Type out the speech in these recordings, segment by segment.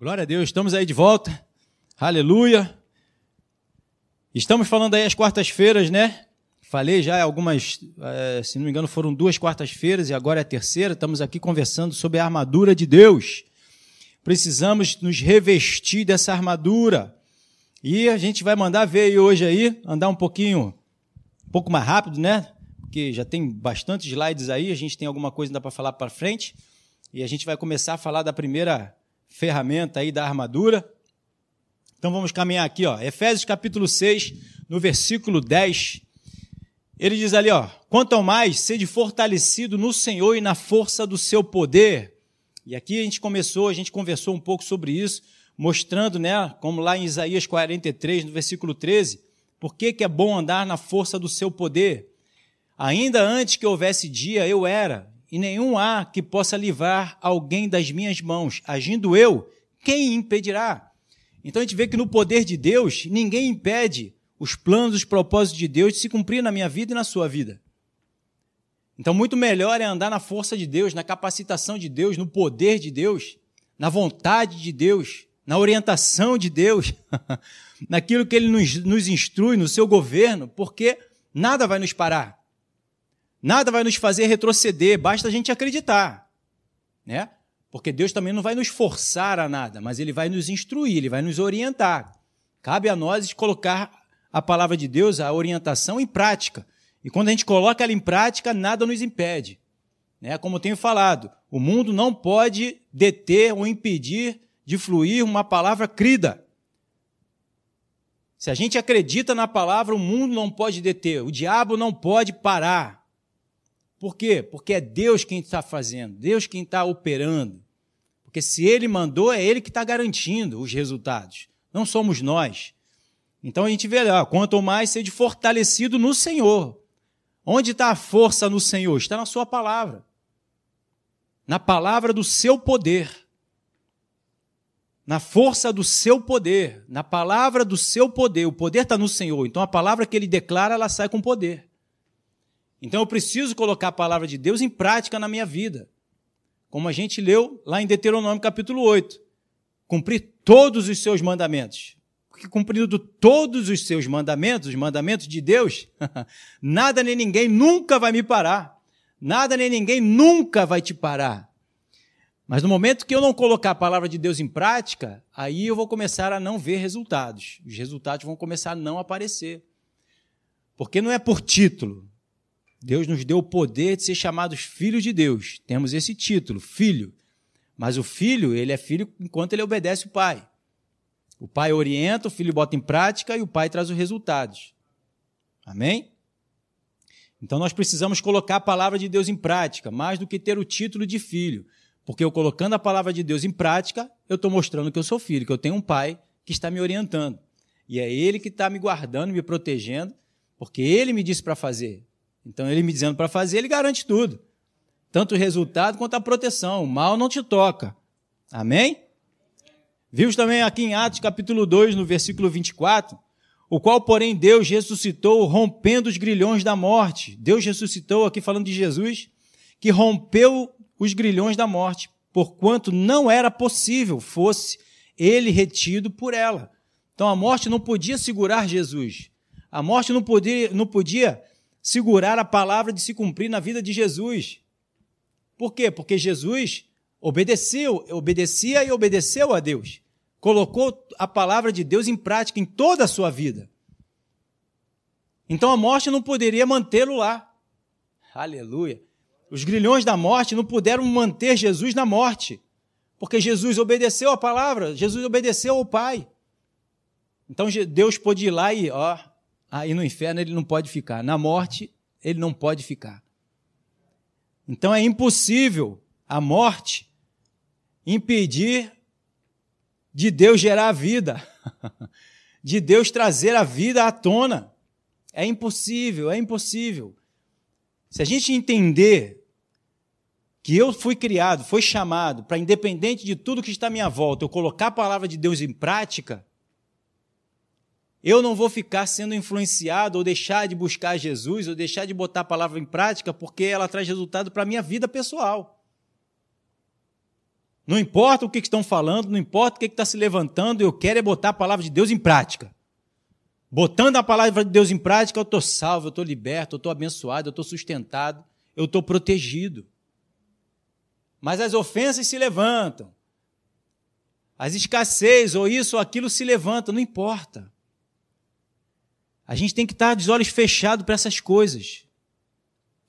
Glória a Deus, estamos aí de volta. Aleluia. Estamos falando aí às quartas-feiras, né? Falei já algumas, eh, se não me engano, foram duas quartas-feiras e agora é a terceira. Estamos aqui conversando sobre a armadura de Deus. Precisamos nos revestir dessa armadura. E a gente vai mandar ver hoje aí, andar um pouquinho, um pouco mais rápido, né? Porque já tem bastante slides aí, a gente tem alguma coisa ainda para falar para frente. E a gente vai começar a falar da primeira ferramenta aí da armadura. Então vamos caminhar aqui, ó. Efésios capítulo 6, no versículo 10. Ele diz ali, ó: "Quanto ao mais, sede fortalecido no Senhor e na força do seu poder". E aqui a gente começou, a gente conversou um pouco sobre isso, mostrando, né, como lá em Isaías 43, no versículo 13, por que, que é bom andar na força do seu poder. Ainda antes que houvesse dia, eu era, e nenhum há que possa livrar alguém das minhas mãos. Agindo eu, quem impedirá? Então a gente vê que no poder de Deus, ninguém impede os planos, os propósitos de Deus de se cumprir na minha vida e na sua vida. Então, muito melhor é andar na força de Deus, na capacitação de Deus, no poder de Deus, na vontade de Deus, na orientação de Deus, naquilo que Ele nos, nos instrui, no seu governo, porque nada vai nos parar. Nada vai nos fazer retroceder, basta a gente acreditar, né? Porque Deus também não vai nos forçar a nada, mas Ele vai nos instruir, Ele vai nos orientar. Cabe a nós colocar a palavra de Deus, a orientação, em prática. E quando a gente coloca ela em prática, nada nos impede. Né? Como eu tenho falado, o mundo não pode deter ou impedir de fluir uma palavra crida. Se a gente acredita na palavra, o mundo não pode deter, o diabo não pode parar. Por quê? Porque é Deus quem está fazendo, Deus quem está operando. Porque se Ele mandou, é Ele que está garantindo os resultados, não somos nós. Então a gente vê lá, quanto mais seja fortalecido no Senhor. Onde está a força no Senhor? Está na Sua palavra. Na palavra do seu poder. Na força do seu poder. Na palavra do seu poder. O poder está no Senhor. Então a palavra que ele declara, ela sai com poder. Então eu preciso colocar a palavra de Deus em prática na minha vida. Como a gente leu lá em Deuteronômio capítulo 8. Cumprir todos os seus mandamentos. Porque cumprindo todos os seus mandamentos, os mandamentos de Deus, nada nem ninguém nunca vai me parar. Nada nem ninguém nunca vai te parar. Mas no momento que eu não colocar a palavra de Deus em prática, aí eu vou começar a não ver resultados. Os resultados vão começar a não aparecer. Porque não é por título, Deus nos deu o poder de ser chamados filhos de Deus. Temos esse título, filho. Mas o filho, ele é filho enquanto ele obedece o pai. O pai orienta, o filho bota em prática e o pai traz os resultados. Amém? Então nós precisamos colocar a palavra de Deus em prática, mais do que ter o título de filho. Porque eu colocando a palavra de Deus em prática, eu estou mostrando que eu sou filho, que eu tenho um pai que está me orientando. E é ele que está me guardando, me protegendo, porque ele me disse para fazer. Então, ele me dizendo para fazer, ele garante tudo. Tanto o resultado quanto a proteção. O mal não te toca. Amém? Vimos também aqui em Atos capítulo 2, no versículo 24, o qual, porém, Deus ressuscitou, rompendo os grilhões da morte. Deus ressuscitou, aqui falando de Jesus, que rompeu os grilhões da morte, porquanto não era possível fosse ele retido por ela. Então a morte não podia segurar Jesus. A morte não podia, não podia segurar a palavra de se cumprir na vida de Jesus. Por quê? Porque Jesus obedeceu, obedecia e obedeceu a Deus. Colocou a palavra de Deus em prática em toda a sua vida. Então a morte não poderia mantê-lo lá. Aleluia. Os grilhões da morte não puderam manter Jesus na morte, porque Jesus obedeceu a palavra, Jesus obedeceu ao Pai. Então Deus pôde ir lá e, ó, Aí no inferno ele não pode ficar. Na morte, ele não pode ficar. Então é impossível a morte impedir de Deus gerar a vida, de Deus trazer a vida à tona. É impossível, é impossível. Se a gente entender que eu fui criado, fui chamado para, independente de tudo que está à minha volta, eu colocar a palavra de Deus em prática, eu não vou ficar sendo influenciado ou deixar de buscar Jesus ou deixar de botar a palavra em prática porque ela traz resultado para a minha vida pessoal. Não importa o que estão falando, não importa o que está se levantando, eu quero é botar a palavra de Deus em prática. Botando a palavra de Deus em prática, eu estou salvo, eu estou liberto, eu estou abençoado, eu estou sustentado, eu estou protegido. Mas as ofensas se levantam. As escassez, ou isso ou aquilo se levanta, não importa. A gente tem que estar de olhos fechados para essas coisas.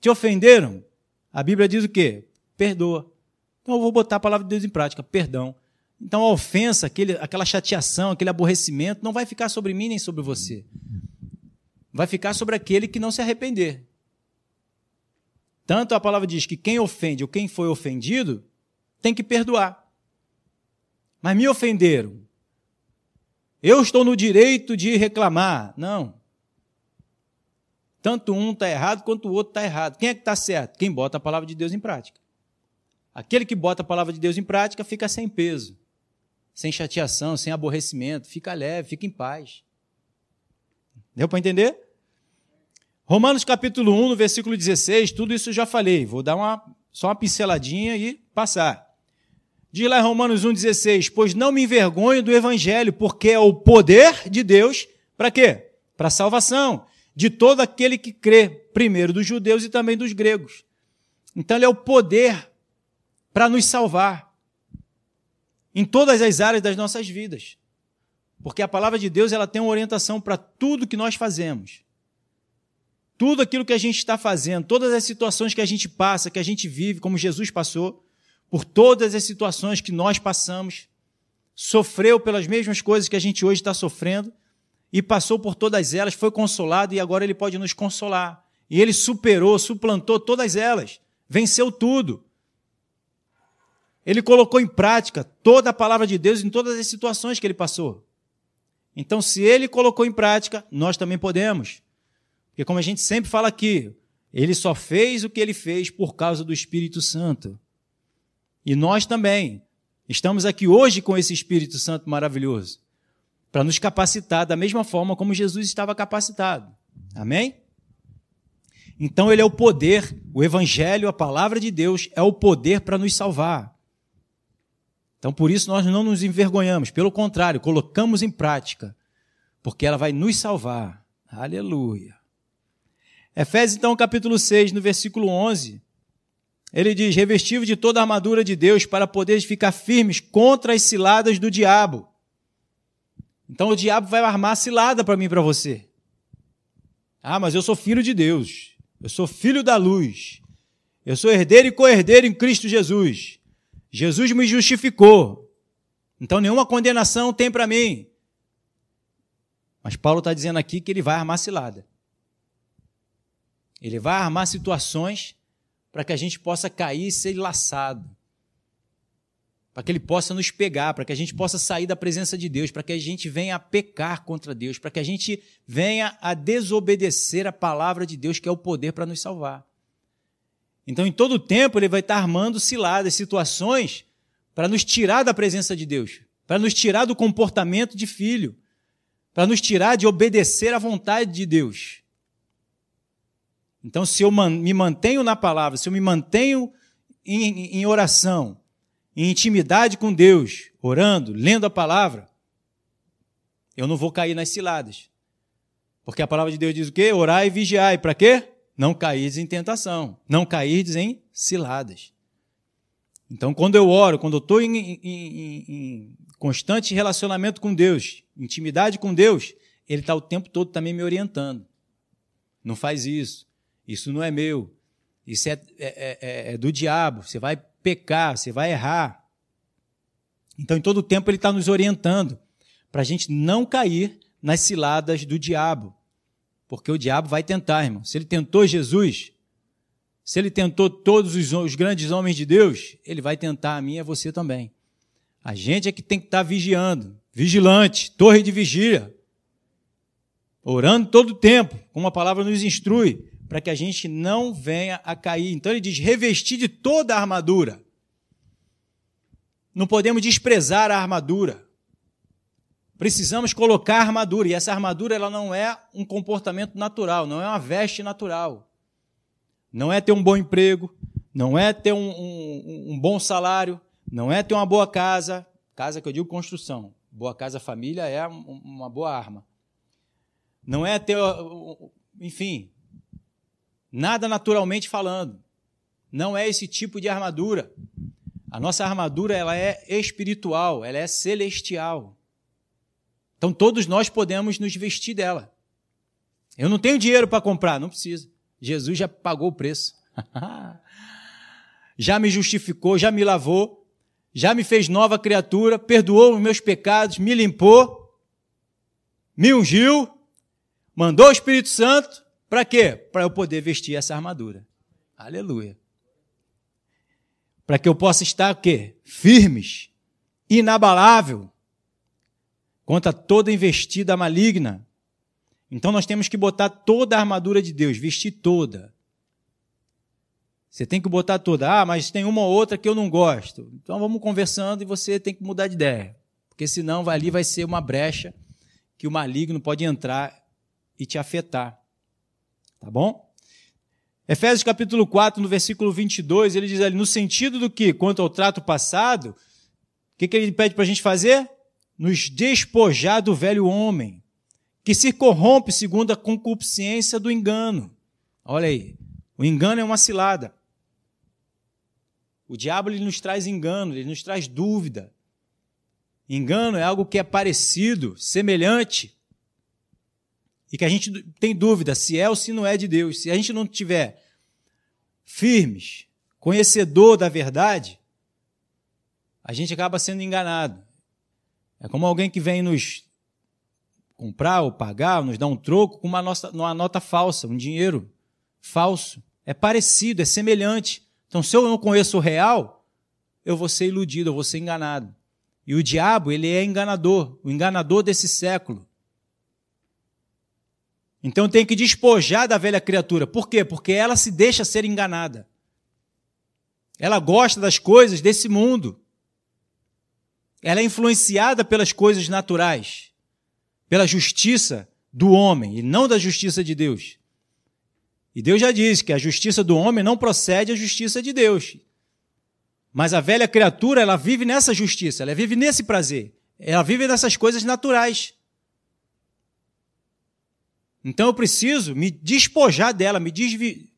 Te ofenderam? A Bíblia diz o quê? Perdoa. Então eu vou botar a palavra de Deus em prática, perdão. Então a ofensa, aquele, aquela chateação, aquele aborrecimento, não vai ficar sobre mim nem sobre você. Vai ficar sobre aquele que não se arrepender. Tanto a palavra diz que quem ofende ou quem foi ofendido tem que perdoar. Mas me ofenderam. Eu estou no direito de reclamar. Não. Tanto um está errado quanto o outro está errado. Quem é que está certo? Quem bota a palavra de Deus em prática. Aquele que bota a palavra de Deus em prática fica sem peso, sem chateação, sem aborrecimento, fica leve, fica em paz. Deu para entender? Romanos capítulo 1, no versículo 16, tudo isso eu já falei. Vou dar uma, só uma pinceladinha e passar. Diz lá em Romanos 1,16: Pois não me envergonho do Evangelho, porque é o poder de Deus para quê? Para salvação de todo aquele que crê, primeiro dos judeus e também dos gregos. Então, ele é o poder para nos salvar em todas as áreas das nossas vidas. Porque a palavra de Deus ela tem uma orientação para tudo que nós fazemos. Tudo aquilo que a gente está fazendo, todas as situações que a gente passa, que a gente vive, como Jesus passou, por todas as situações que nós passamos, sofreu pelas mesmas coisas que a gente hoje está sofrendo e passou por todas elas, foi consolado e agora ele pode nos consolar. E ele superou, suplantou todas elas, venceu tudo. Ele colocou em prática toda a palavra de Deus em todas as situações que ele passou. Então, se ele colocou em prática, nós também podemos. Porque, como a gente sempre fala aqui, ele só fez o que ele fez por causa do Espírito Santo. E nós também estamos aqui hoje com esse Espírito Santo maravilhoso para nos capacitar da mesma forma como Jesus estava capacitado. Amém? Então ele é o poder, o evangelho, a palavra de Deus é o poder para nos salvar. Então por isso nós não nos envergonhamos, pelo contrário, colocamos em prática, porque ela vai nos salvar. Aleluia. Efésios então capítulo 6, no versículo 11, ele diz: revestido de toda a armadura de Deus para poderes ficar firmes contra as ciladas do diabo. Então o diabo vai armar cilada para mim e para você. Ah, mas eu sou filho de Deus. Eu sou filho da luz. Eu sou herdeiro e co-herdeiro em Cristo Jesus. Jesus me justificou. Então nenhuma condenação tem para mim. Mas Paulo está dizendo aqui que ele vai armar cilada. Ele vai armar situações para que a gente possa cair e ser laçado para que ele possa nos pegar, para que a gente possa sair da presença de Deus, para que a gente venha a pecar contra Deus, para que a gente venha a desobedecer a palavra de Deus, que é o poder para nos salvar. Então, em todo tempo, ele vai estar armando ciladas, situações para nos tirar da presença de Deus, para nos tirar do comportamento de filho, para nos tirar de obedecer à vontade de Deus. Então, se eu me mantenho na palavra, se eu me mantenho em, em oração, em intimidade com Deus, orando, lendo a palavra, eu não vou cair nas ciladas. Porque a palavra de Deus diz o quê? Orar e vigiar. E para quê? Não cair em tentação. Não cair em ciladas. Então, quando eu oro, quando eu estou em, em, em, em, constante relacionamento com Deus, intimidade com Deus, Ele está o tempo todo também me orientando. Não faz isso. Isso não é meu. Isso é, é, é, é do diabo. Você vai pecar, você vai errar. Então, em todo o tempo, ele está nos orientando para a gente não cair nas ciladas do diabo. Porque o diabo vai tentar, irmão. Se ele tentou Jesus, se ele tentou todos os, os grandes homens de Deus, ele vai tentar a mim e a você também. A gente é que tem que estar tá vigiando, vigilante, torre de vigília, orando todo o tempo, como a palavra nos instrui, para que a gente não venha a cair. Então ele diz: revestir de toda a armadura. Não podemos desprezar a armadura. Precisamos colocar a armadura, e essa armadura ela não é um comportamento natural, não é uma veste natural. Não é ter um bom emprego, não é ter um, um, um bom salário, Não é ter uma boa casa, casa que eu digo construção. Boa casa família é uma boa arma. Não é ter, enfim, nada naturalmente falando. Não é esse tipo de armadura. A nossa armadura ela é espiritual, ela é celestial. Então todos nós podemos nos vestir dela. Eu não tenho dinheiro para comprar, não precisa. Jesus já pagou o preço. já me justificou, já me lavou, já me fez nova criatura, perdoou os meus pecados, me limpou, me ungiu, mandou o Espírito Santo. Para quê? Para eu poder vestir essa armadura. Aleluia para que eu possa estar o quê? Firmes, inabalável contra toda investida maligna. Então nós temos que botar toda a armadura de Deus, vestir toda. Você tem que botar toda. Ah, mas tem uma ou outra que eu não gosto. Então vamos conversando e você tem que mudar de ideia. Porque senão ali vai ser uma brecha que o maligno pode entrar e te afetar. Tá bom? Efésios capítulo 4, no versículo 22, ele diz ali, no sentido do que, quanto ao trato passado, o que, que ele pede para a gente fazer? Nos despojar do velho homem, que se corrompe segundo a concupiscência do engano. Olha aí, o engano é uma cilada. O diabo ele nos traz engano, ele nos traz dúvida. Engano é algo que é parecido, semelhante, e que a gente tem dúvida se é ou se não é de Deus. Se a gente não tiver firmes, conhecedor da verdade, a gente acaba sendo enganado. É como alguém que vem nos comprar ou pagar, ou nos dar um troco com uma, nossa, uma nota falsa, um dinheiro falso. É parecido, é semelhante. Então, se eu não conheço o real, eu vou ser iludido, eu vou ser enganado. E o diabo, ele é enganador, o enganador desse século. Então tem que despojar da velha criatura. Por quê? Porque ela se deixa ser enganada. Ela gosta das coisas desse mundo. Ela é influenciada pelas coisas naturais, pela justiça do homem e não da justiça de Deus. E Deus já disse que a justiça do homem não procede da justiça de Deus. Mas a velha criatura, ela vive nessa justiça, ela vive nesse prazer. Ela vive nessas coisas naturais. Então eu preciso me despojar dela, me desvi...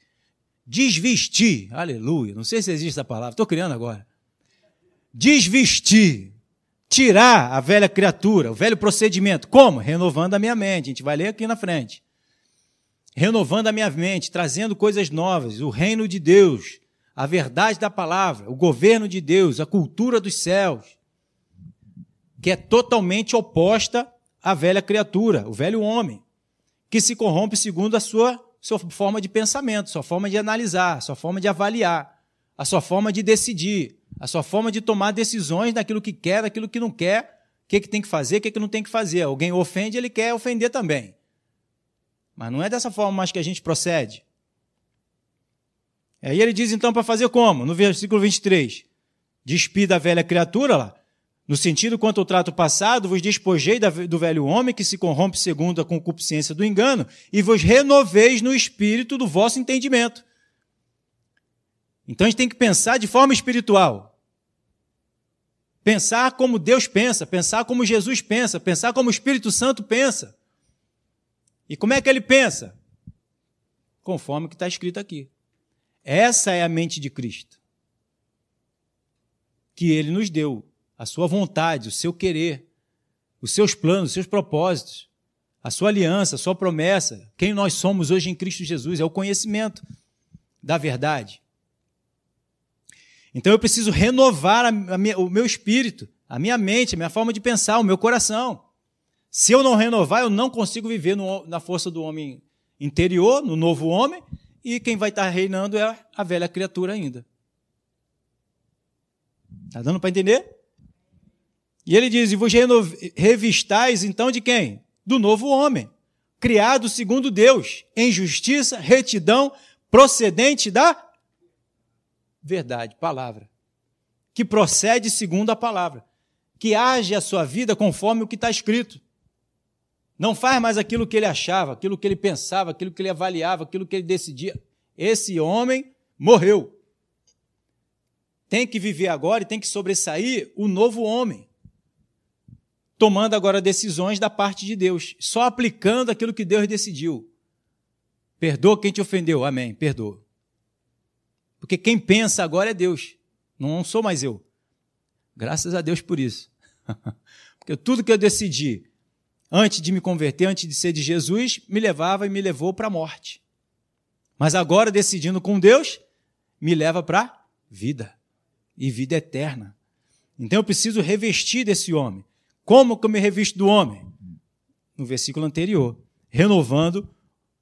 desvestir. Aleluia. Não sei se existe essa palavra, estou criando agora. Desvestir. Tirar a velha criatura, o velho procedimento. Como? Renovando a minha mente. A gente vai ler aqui na frente. Renovando a minha mente, trazendo coisas novas, o reino de Deus, a verdade da palavra, o governo de Deus, a cultura dos céus, que é totalmente oposta à velha criatura, o velho homem que se corrompe segundo a sua, sua forma de pensamento, sua forma de analisar, sua forma de avaliar, a sua forma de decidir, a sua forma de tomar decisões daquilo que quer, daquilo que não quer, o que, que tem que fazer, o que, que não tem que fazer. Alguém ofende, ele quer ofender também. Mas não é dessa forma mais que a gente procede. Aí ele diz então para fazer como? No versículo 23. Despida a velha criatura lá, no sentido quanto ao trato passado, vos despojei do velho homem que se corrompe segundo a concupiscência do engano, e vos renoveis no espírito do vosso entendimento. Então a gente tem que pensar de forma espiritual. Pensar como Deus pensa, pensar como Jesus pensa, pensar como o Espírito Santo pensa. E como é que ele pensa? Conforme o que está escrito aqui. Essa é a mente de Cristo. Que ele nos deu a sua vontade, o seu querer, os seus planos, os seus propósitos, a sua aliança, a sua promessa, quem nós somos hoje em Cristo Jesus, é o conhecimento da verdade. Então eu preciso renovar a, a minha, o meu espírito, a minha mente, a minha forma de pensar, o meu coração. Se eu não renovar, eu não consigo viver no, na força do homem interior, no novo homem, e quem vai estar reinando é a velha criatura ainda. Está dando para entender? E ele diz: E vos revistais então de quem? Do novo homem, criado segundo Deus, em justiça, retidão, procedente da verdade, palavra. Que procede segundo a palavra. Que age a sua vida conforme o que está escrito. Não faz mais aquilo que ele achava, aquilo que ele pensava, aquilo que ele avaliava, aquilo que ele decidia. Esse homem morreu. tem que viver agora e tem que sobressair o novo homem, tomando agora decisões da parte de Deus, só aplicando aquilo que Deus decidiu. Perdoa quem te ofendeu, amém, perdoa. Porque quem pensa agora é Deus, não sou mais eu. Graças a Deus por isso. Porque tudo que eu decidi antes de me converter, antes de ser de Jesus, me levava e me levou para a morte. Mas agora, decidindo com Deus, me leva para vida e vida eterna. Então eu preciso revestir desse homem. Como que eu me revisto do homem? No versículo anterior, renovando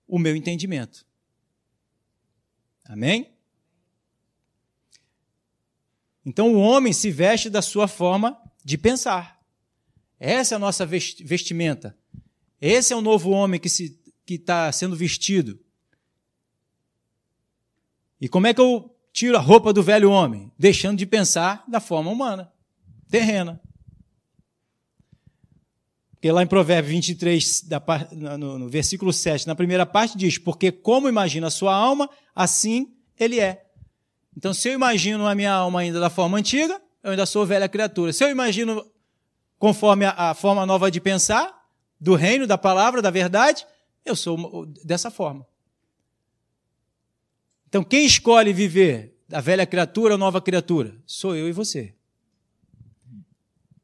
o meu entendimento. Amém? Então o homem se veste da sua forma de pensar. Essa é a nossa vestimenta. Esse é o novo homem que está sendo vestido. E como é que eu tiro a roupa do velho homem? Deixando de pensar da forma humana, terrena. Porque lá em Provérbios 23, da, no, versículo 7, na primeira parte, diz: Porque como imagina a sua alma, assim ele é. Então, se eu imagino a minha alma ainda da forma antiga, eu ainda sou velha criatura. Se eu imagino conforme a, a forma nova de pensar, do reino, da palavra, da verdade, eu sou dessa forma. Então, quem escolhe viver da velha criatura ou nova criatura? Sou eu e você.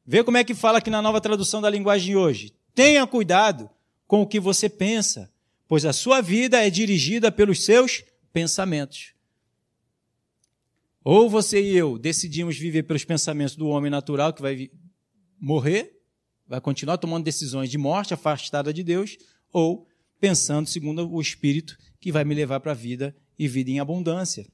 Vê como é que fala aqui na nova tradução da linguagem de hoje. Tenha cuidado com o que você pensa, pois a sua vida é dirigida pelos seus pensamentos. Ou você e eu decidimos viver pelos pensamentos do homem natural que vai morrer, vai continuar tomando decisões de morte afastada de Deus, ou pensando segundo o Espírito que vai me levar para a vida e vida em abundância.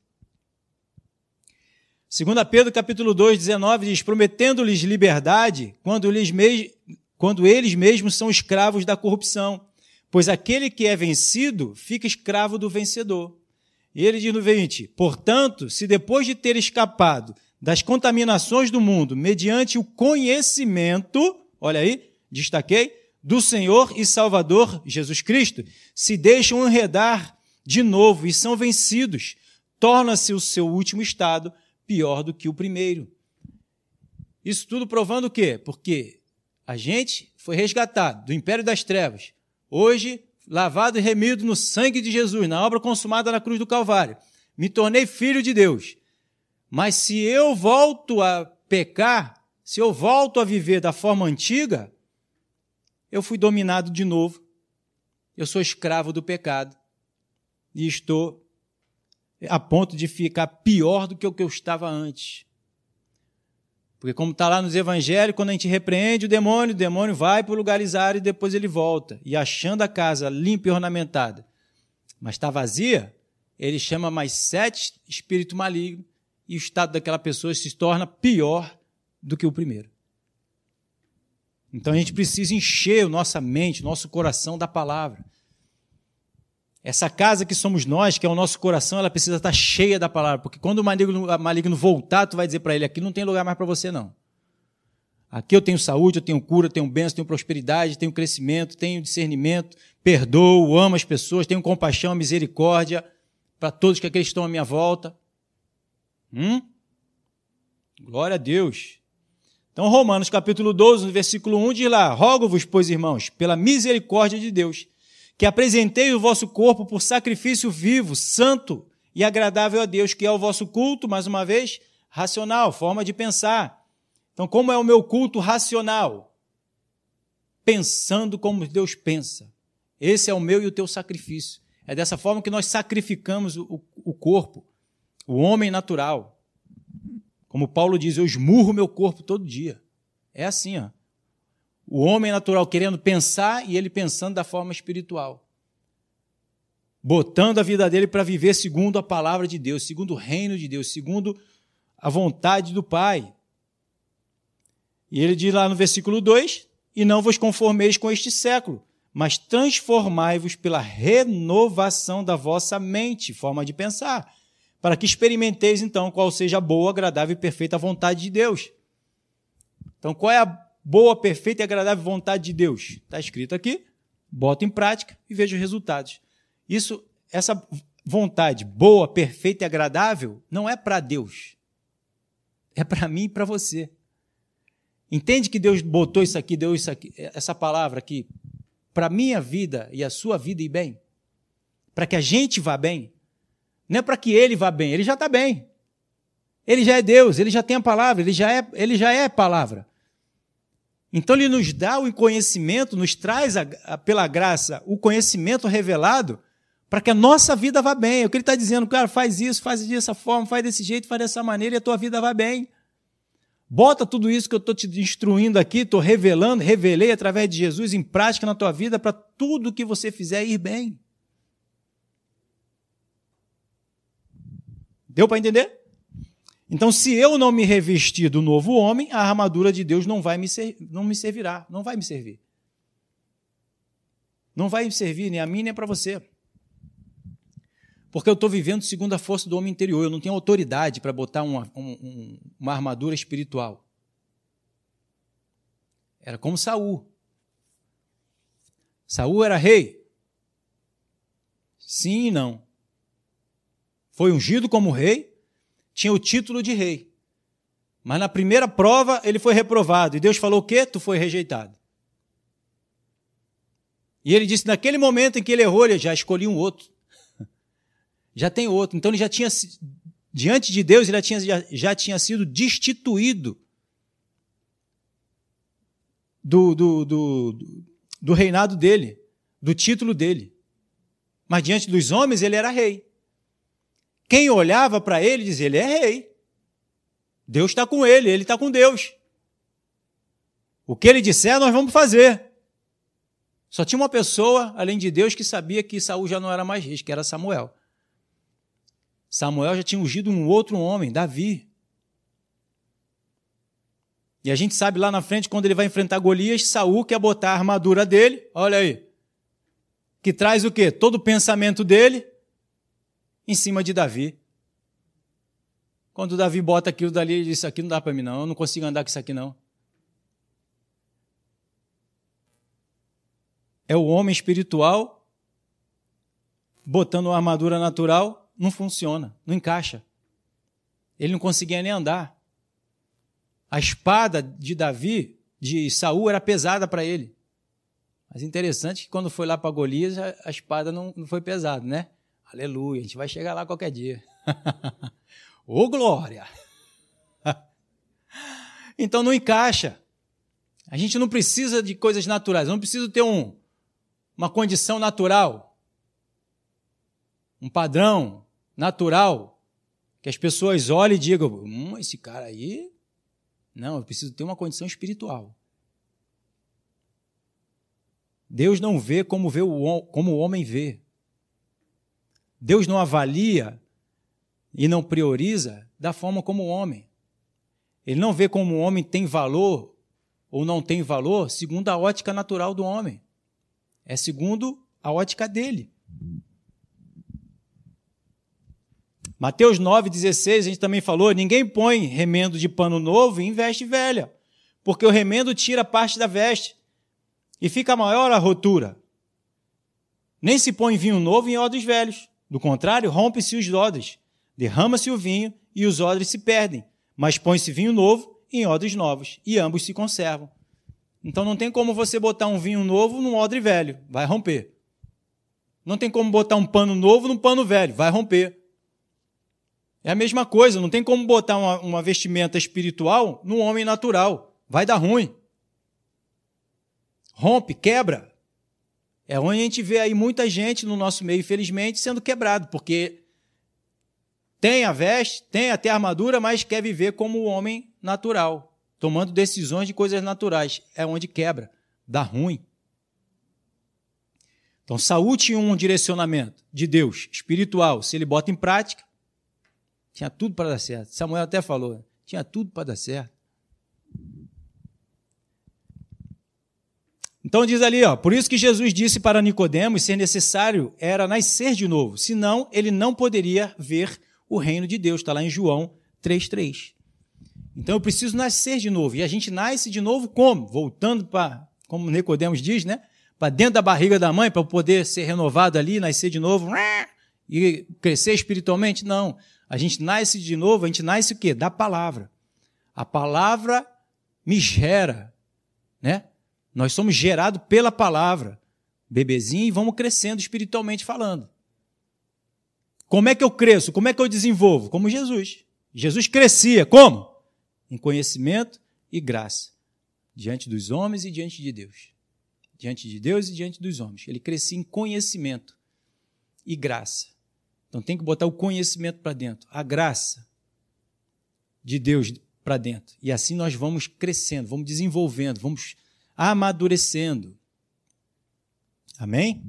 2 Pedro capítulo 2, 19 diz: prometendo-lhes liberdade quando, lhes me... quando eles mesmos são escravos da corrupção, pois aquele que é vencido fica escravo do vencedor. E ele diz no 20: Portanto, se depois de ter escapado das contaminações do mundo, mediante o conhecimento, olha aí, destaquei, do Senhor e Salvador Jesus Cristo, se deixam enredar de novo e são vencidos, torna-se o seu último estado pior do que o primeiro. Isso tudo provando o quê? Porque a gente foi resgatado do império das trevas, hoje lavado e remido no sangue de Jesus, na obra consumada na cruz do Calvário. Me tornei filho de Deus. Mas se eu volto a pecar, se eu volto a viver da forma antiga, eu fui dominado de novo. Eu sou escravo do pecado. E estou a ponto de ficar pior do que o que eu estava antes. Porque, como está lá nos evangelhos, quando a gente repreende o demônio, o demônio vai para o lugarizar e depois ele volta. E achando a casa limpa e ornamentada, mas está vazia, ele chama mais sete espíritos malignos e o estado daquela pessoa se torna pior do que o primeiro. Então a gente precisa encher nossa mente, nosso coração da palavra. Essa casa que somos nós, que é o nosso coração, ela precisa estar cheia da palavra, porque quando o maligno, maligno voltar, tu vai dizer para ele: aqui não tem lugar mais para você, não. Aqui eu tenho saúde, eu tenho cura, eu tenho bênção, tenho prosperidade, tenho crescimento, tenho discernimento, perdoo, amo as pessoas, tenho compaixão, misericórdia para todos que aqueles estão à minha volta. Hum? Glória a Deus. Então, Romanos capítulo 12, no versículo 1 diz lá: Rogo-vos, pois, irmãos, pela misericórdia de Deus, que apresentei o vosso corpo por sacrifício vivo, santo e agradável a Deus, que é o vosso culto, mais uma vez, racional, forma de pensar. Então, como é o meu culto racional? Pensando como Deus pensa. Esse é o meu e o teu sacrifício. É dessa forma que nós sacrificamos o, o corpo, o homem natural. Como Paulo diz, eu esmurro meu corpo todo dia. É assim, ó. O homem natural querendo pensar e ele pensando da forma espiritual. Botando a vida dele para viver segundo a palavra de Deus, segundo o reino de Deus, segundo a vontade do Pai. E ele diz lá no versículo 2: E não vos conformeis com este século, mas transformai-vos pela renovação da vossa mente, forma de pensar, para que experimenteis então qual seja a boa, agradável e perfeita vontade de Deus. Então, qual é a boa, perfeita e agradável vontade de Deus. Está escrito aqui, bota em prática e veja os resultados. Isso, essa vontade boa, perfeita e agradável não é para Deus. É para mim e para você. Entende que Deus botou isso aqui, deu isso aqui, essa palavra aqui para minha vida e a sua vida ir bem? Para que a gente vá bem? Não é para que ele vá bem, ele já está bem. Ele já é Deus, ele já tem a palavra, ele já é, ele já é palavra. Então ele nos dá o conhecimento, nos traz a, a, pela graça o conhecimento revelado para que a nossa vida vá bem. É o que ele está dizendo, cara, faz isso, faz dessa forma, faz desse jeito, faz dessa maneira e a tua vida vai bem. Bota tudo isso que eu estou te instruindo aqui, estou revelando, revelei através de Jesus em prática na tua vida para tudo que você fizer ir bem. Deu para entender? Então, se eu não me revestir do novo homem, a armadura de Deus não vai me, ser, não me servirá, não vai me servir. Não vai me servir nem a mim nem para você. Porque eu estou vivendo segundo a força do homem interior. Eu não tenho autoridade para botar uma, um, uma armadura espiritual. Era como Saul. Saul era rei. Sim e não. Foi ungido como rei, tinha o título de rei. Mas na primeira prova ele foi reprovado. E Deus falou o quê? Tu foi rejeitado. E ele disse: naquele momento em que ele errou, ele já escolhi um outro. já tem outro. Então ele já tinha, diante de Deus, ele já tinha, já, já tinha sido destituído do, do, do, do reinado dele, do título dele. Mas diante dos homens ele era rei. Quem olhava para ele dizia: ele é rei. Deus está com ele, ele está com Deus. O que ele disser, nós vamos fazer. Só tinha uma pessoa, além de Deus, que sabia que Saul já não era mais rei, que era Samuel. Samuel já tinha ungido um outro homem, Davi. E a gente sabe lá na frente, quando ele vai enfrentar Golias, Saul quer botar a armadura dele, olha aí, que traz o quê? Todo o pensamento dele em cima de Davi. Quando Davi bota aquilo dali, ele diz: Isso aqui não dá para mim, não. Eu não consigo andar com isso aqui, não. É o homem espiritual botando uma armadura natural, não funciona, não encaixa. Ele não conseguia nem andar. A espada de Davi, de Saul, era pesada para ele. Mas interessante que quando foi lá para Golias, a espada não, não foi pesada, né? Aleluia, a gente vai chegar lá qualquer dia. Ô oh, glória! então não encaixa. A gente não precisa de coisas naturais, não precisa ter um, uma condição natural, um padrão natural, que as pessoas olhem e digam: hum, esse cara aí. Não, eu preciso ter uma condição espiritual. Deus não vê como, vê o, como o homem vê. Deus não avalia e não prioriza da forma como o homem. Ele não vê como o homem tem valor ou não tem valor segundo a ótica natural do homem. É segundo a ótica dele. Mateus 9,16, a gente também falou: ninguém põe remendo de pano novo e investe velha, porque o remendo tira parte da veste e fica maior a rotura. Nem se põe vinho novo em odres velhos, do contrário, rompe-se os odres, derrama-se o vinho e os odres se perdem, mas põe-se vinho novo em odres novos, e ambos se conservam. Então não tem como você botar um vinho novo num odre velho, vai romper. Não tem como botar um pano novo num pano velho, vai romper. É a mesma coisa, não tem como botar uma, uma vestimenta espiritual num homem natural, vai dar ruim. Rompe, quebra. É onde a gente vê aí muita gente no nosso meio, infelizmente, sendo quebrado, porque tem a veste, tem até a armadura, mas quer viver como o homem natural, tomando decisões de coisas naturais. É onde quebra, dá ruim. Então, Saúl tinha um direcionamento de Deus espiritual. Se ele bota em prática, tinha tudo para dar certo. Samuel até falou, tinha tudo para dar certo. Então diz ali, ó, por isso que Jesus disse para Nicodemos ser necessário era nascer de novo, senão ele não poderia ver o reino de Deus. Está lá em João 3,3. Então eu preciso nascer de novo. E a gente nasce de novo como? Voltando para, como Nicodemos diz, né? Para dentro da barriga da mãe, para poder ser renovado ali, nascer de novo e crescer espiritualmente? Não. A gente nasce de novo, a gente nasce o quê? Da palavra. A palavra me gera, né? Nós somos gerados pela palavra, bebezinho, e vamos crescendo espiritualmente falando. Como é que eu cresço? Como é que eu desenvolvo? Como Jesus. Jesus crescia. Como? Em conhecimento e graça. Diante dos homens e diante de Deus. Diante de Deus e diante dos homens. Ele crescia em conhecimento e graça. Então tem que botar o conhecimento para dentro, a graça de Deus para dentro. E assim nós vamos crescendo, vamos desenvolvendo, vamos amadurecendo. Amém?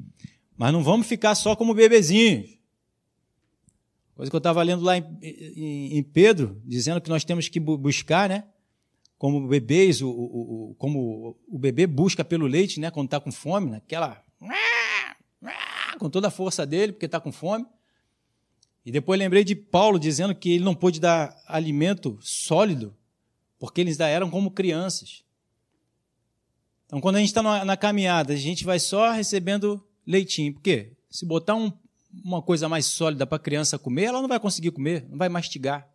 Mas não vamos ficar só como bebezinhos. Coisa que eu estava lendo lá em, em, em, Pedro, dizendo que nós temos que buscar, né? Como bebês, o, o, o como o bebê busca pelo leite, né? Quando está com fome, naquela. Com toda a força dele, porque está com fome. E depois lembrei de Paulo dizendo que ele não pôde dar alimento sólido, porque eles ainda eram como crianças. Então, quando a gente está na, caminhada, a gente vai só recebendo leitinho. Por quê? Se botar um, uma coisa mais sólida para a criança comer, ela não vai conseguir comer, não vai mastigar.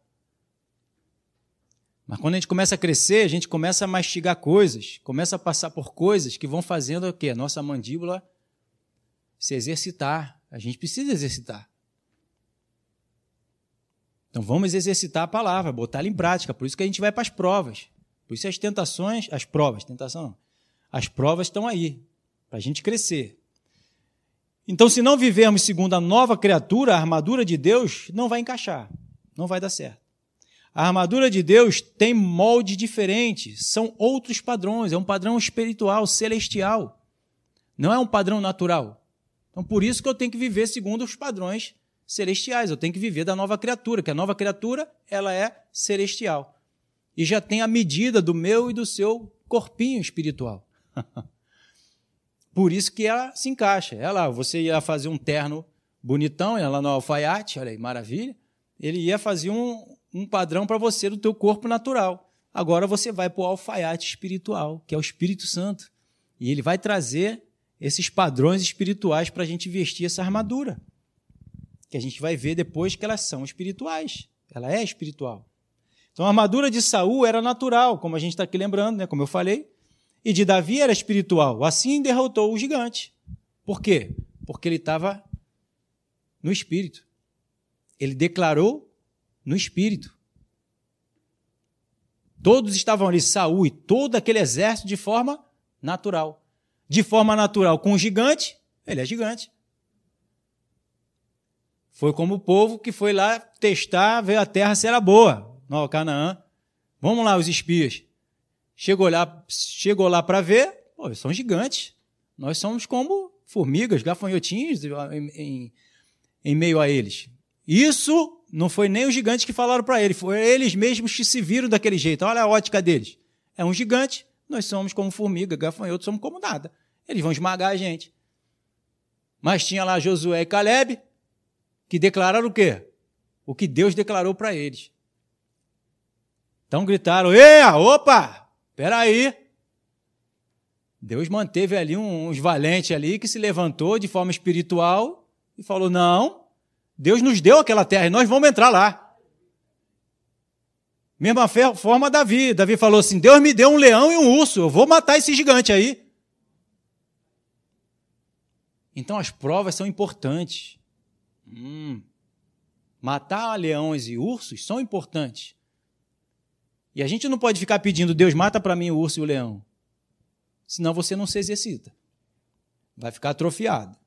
Mas quando a gente começa a crescer, a gente começa a mastigar coisas, começa a passar por coisas que vão fazendo o quê? A nossa mandíbula se exercitar. A gente precisa exercitar. Então vamos exercitar a palavra, botar ela em prática. Por isso que a gente vai para as provas. Por isso as tentações, as provas, tentação não. As provas estão aí, para a gente crescer. Então, se não vivermos segundo a nova criatura, a armadura de Deus não vai encaixar, não vai dar certo. A armadura de Deus tem molde diferente, são outros padrões, é um padrão espiritual, celestial. Não é um padrão natural. Então, por isso que eu tenho que viver segundo os padrões celestiais. Eu tenho que viver da nova criatura, que a nova criatura ela é celestial. E já tem a medida do meu e do seu corpinho espiritual. Por isso que ela se encaixa. Ela, você ia fazer um terno bonitão, lá no alfaiate, olha aí, maravilha. Ele ia fazer um, um padrão para você do teu corpo natural. Agora você vai para o alfaiate espiritual, que é o Espírito Santo. E ele vai trazer esses padrões espirituais para a gente vestir essa armadura que a gente vai ver depois que elas são espirituais. Ela é espiritual. Então a armadura de Saul era natural, como a gente está aqui lembrando, né? como eu falei, e de Davi era espiritual. Assim derrotou o gigante. Por quê? Porque ele estava no espírito. Ele declarou no espírito. Todos estavam ali, Saul e todo aquele exército, de forma natural. De forma natural, com o gigante, ele é gigante. Foi como o povo que foi lá testar, ver a terra se era boa, no Canaã. Vamos lá, os espias. Chegou lá, chegou lá para ver, pô, são gigantes. Nós somos como formigas, gafanhotinhos em, em, em meio a eles. Isso não foi nem os gigantes que falaram para ele, foi eles mesmos que se viram daquele jeito. Olha a ótica deles. É um gigante, nós somos como formiga, gafanhoto, somos como nada. Eles vão esmagar a gente. Mas tinha lá Josué e Caleb, que declararam o quê? O que Deus declarou para eles. Então gritaram: Ê, opa, peraí. Deus manteve ali uns valentes ali que se levantou de forma espiritual e falou: Não, Deus nos deu aquela terra e nós vamos entrar lá. Mesma forma Davi. Davi falou assim: Deus me deu um leão e um urso, eu vou matar esse gigante aí. Então as provas são importantes. Hum, matar leões e ursos são importantes. E a gente não pode ficar pedindo, Deus mata para mim o urso e o leão. Senão você não se exercita. Vai ficar atrofiado.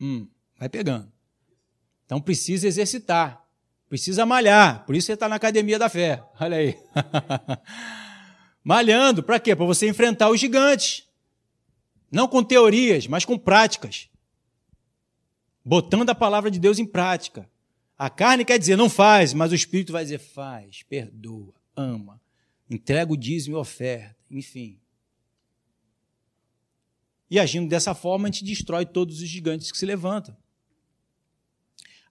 Hum, vai pegando. Então precisa exercitar. Precisa malhar. Por isso você está na academia da fé. Olha aí. Malhando, para quê? Para você enfrentar os gigantes. Não com teorias, mas com práticas botando a palavra de Deus em prática. A carne quer dizer não faz, mas o espírito vai dizer faz, perdoa, ama, entrega o dízimo e oferta, enfim. E agindo dessa forma, a gente destrói todos os gigantes que se levantam.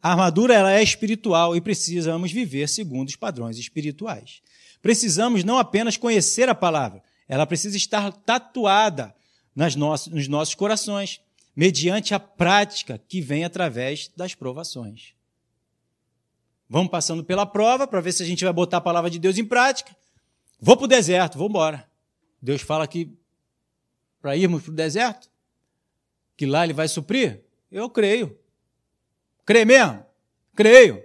A armadura ela é espiritual e precisamos viver segundo os padrões espirituais. Precisamos não apenas conhecer a palavra, ela precisa estar tatuada nas nossas, nos nossos corações mediante a prática que vem através das provações. Vamos passando pela prova para ver se a gente vai botar a palavra de Deus em prática. Vou para o deserto, vou embora. Deus fala que para irmos para o deserto, que lá ele vai suprir. Eu creio. Creio mesmo? Creio.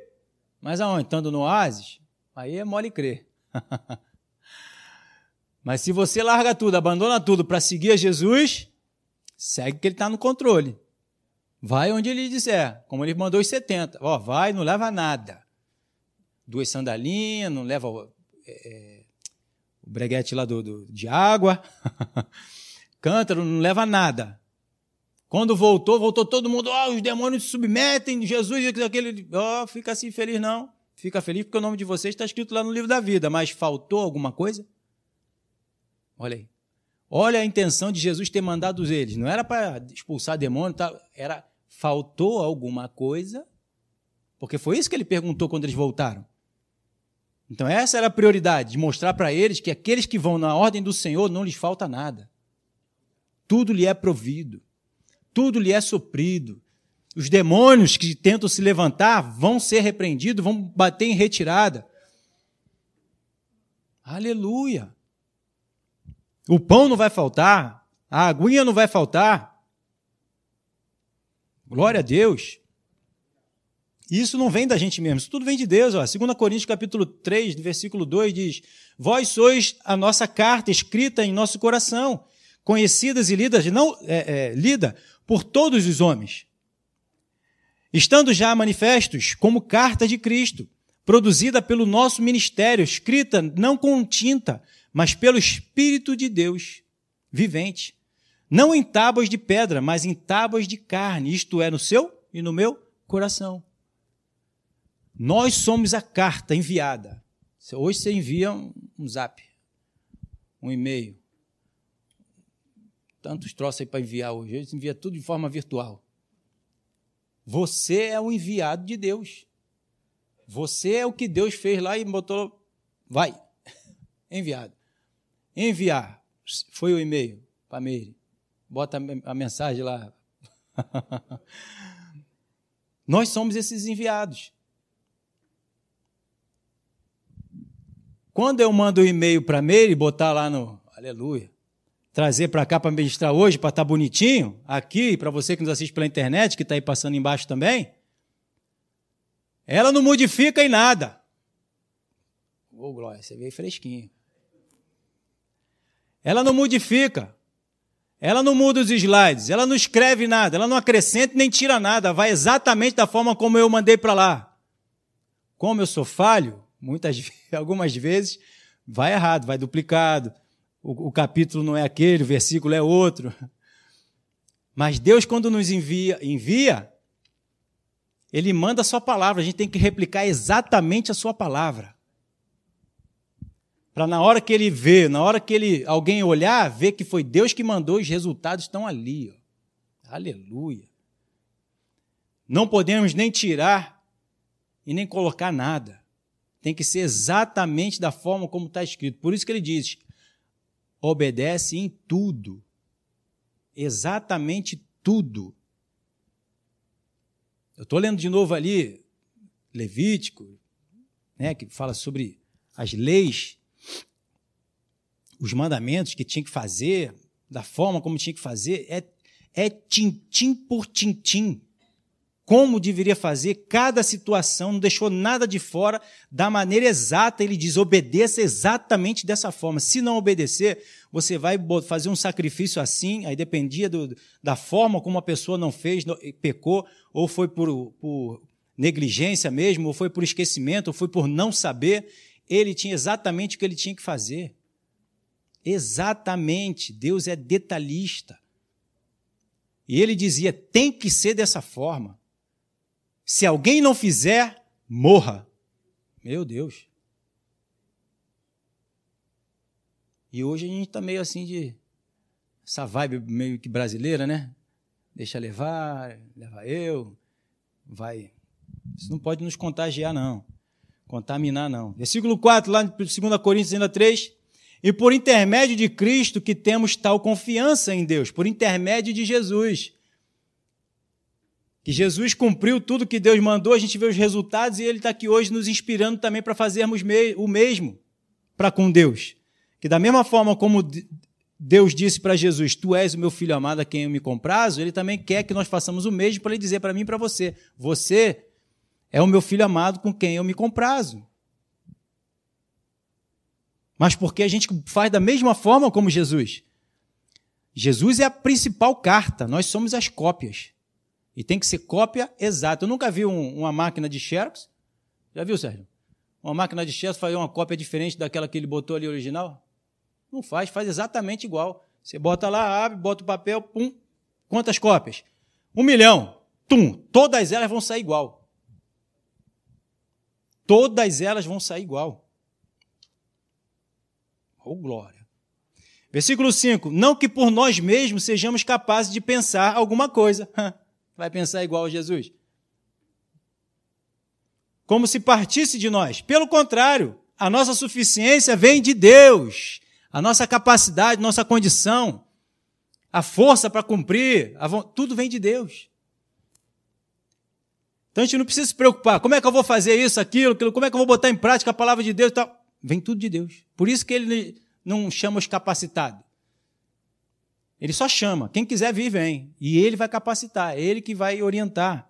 Mas aonde? Estando no oásis? Aí é mole crer. Mas se você larga tudo, abandona tudo para seguir a Jesus, segue que ele está no controle. Vai onde ele disser, como ele mandou os 70. Ó, vai, não leva nada. Duas sandalinhas, não leva é, é o breguete lá do, do de água. Cântaro, não leva nada. Quando voltou, voltou todo mundo, ó, oh, os demônios se submetem, Jesus, aquele, ó, oh, fica assim feliz não. Fica feliz porque o nome de vocês está escrito lá no livro da vida, mas faltou alguma coisa? Olha aí. Olha a intenção de Jesus ter mandado eles. Não era para expulsar demônio, tá? era faltou alguma coisa, porque foi isso que ele perguntou quando eles voltaram. Então essa era a prioridade, de mostrar para eles que aqueles que vão na ordem do Senhor não lhes falta nada. Tudo lhe é provido. Tudo lhe é suprido. Os demônios que tentam se levantar vão ser repreendidos, vão bater em retirada. Aleluia. O pão não vai faltar, a aguinha não vai faltar. Glória a Deus. Isso não vem da gente mesmo, isso tudo vem de Deus. Ó. 2 Coríntios capítulo 3, versículo 2 diz, Vós sois a nossa carta escrita em nosso coração, conhecidas e lidas, não, é, é, lida por todos os homens estando já manifestos como carta de Cristo, produzida pelo nosso ministério, escrita não com tinta, mas pelo Espírito de Deus vivente, não em tábuas de pedra, mas em tábuas de carne, isto é, no seu e no meu coração. Nós somos a carta enviada. Hoje você envia um zap, um e-mail. Tantos troços aí para enviar hoje. Hoje envia tudo de forma virtual. Você é o enviado de Deus. Você é o que Deus fez lá e botou. Vai, enviado. Enviar. Foi o e-mail para Meire. Bota a mensagem lá. Nós somos esses enviados. Quando eu mando o um e-mail para Meire, botar lá no. Aleluia trazer para cá para ministrar hoje, para estar tá bonitinho, aqui, para você que nos assiste pela internet, que está aí passando embaixo também, ela não modifica em nada. Ô, oh, Glória, você veio fresquinho. Ela não modifica. Ela não muda os slides, ela não escreve nada, ela não acrescenta nem tira nada, vai exatamente da forma como eu mandei para lá. Como eu sou falho, muitas algumas vezes vai errado, vai duplicado, o, o capítulo não é aquele, o versículo é outro. Mas Deus, quando nos envia, envia, Ele manda a sua palavra. A gente tem que replicar exatamente a sua palavra. Para na hora que ele vê, na hora que ele, alguém olhar, ver que foi Deus que mandou, os resultados estão ali. Ó. Aleluia. Não podemos nem tirar e nem colocar nada. Tem que ser exatamente da forma como está escrito. Por isso que ele diz: obedece em tudo. Exatamente tudo. Eu estou lendo de novo ali Levítico, né, que fala sobre as leis, os mandamentos que tinha que fazer, da forma como tinha que fazer, é, é tintim por tintim como deveria fazer cada situação, não deixou nada de fora da maneira exata. Ele diz: obedeça exatamente dessa forma. Se não obedecer, você vai fazer um sacrifício assim, aí dependia do, da forma como a pessoa não fez, pecou, ou foi por, por negligência mesmo, ou foi por esquecimento, ou foi por não saber. Ele tinha exatamente o que ele tinha que fazer. Exatamente. Deus é detalhista. E ele dizia: tem que ser dessa forma. Se alguém não fizer, morra. Meu Deus. E hoje a gente está meio assim de. Essa vibe meio que brasileira, né? Deixa levar, leva eu, vai. Isso não pode nos contagiar, não. Contaminar, não. Versículo 4, lá em 2 Coríntios ainda 3. E por intermédio de Cristo que temos tal confiança em Deus, por intermédio de Jesus. Que Jesus cumpriu tudo que Deus mandou, a gente vê os resultados e Ele está aqui hoje nos inspirando também para fazermos o mesmo para com Deus. Que da mesma forma como Deus disse para Jesus: Tu és o meu filho amado a quem eu me comprazo, Ele também quer que nós façamos o mesmo para Ele dizer para mim e para você: Você é o meu filho amado com quem eu me comprazo. Mas porque a gente faz da mesma forma como Jesus. Jesus é a principal carta, nós somos as cópias. E tem que ser cópia exata. Eu nunca vi um, uma máquina de Xerox. Já viu, Sérgio? Uma máquina de Xerox fazer uma cópia diferente daquela que ele botou ali original? Não faz, faz exatamente igual. Você bota lá, abre, bota o papel, pum. Quantas cópias? Um milhão. Tum. Todas elas vão sair igual. Todas elas vão sair igual. Oh, glória. Versículo 5: Não que por nós mesmos sejamos capazes de pensar alguma coisa. Vai pensar igual a Jesus? Como se partisse de nós. Pelo contrário, a nossa suficiência vem de Deus. A nossa capacidade, nossa condição, a força para cumprir, tudo vem de Deus. Então a gente não precisa se preocupar. Como é que eu vou fazer isso, aquilo, aquilo? Como é que eu vou botar em prática a palavra de Deus tal? Vem tudo de Deus. Por isso que ele não chama os capacitados. Ele só chama. Quem quiser vir, vem. E ele vai capacitar, ele que vai orientar.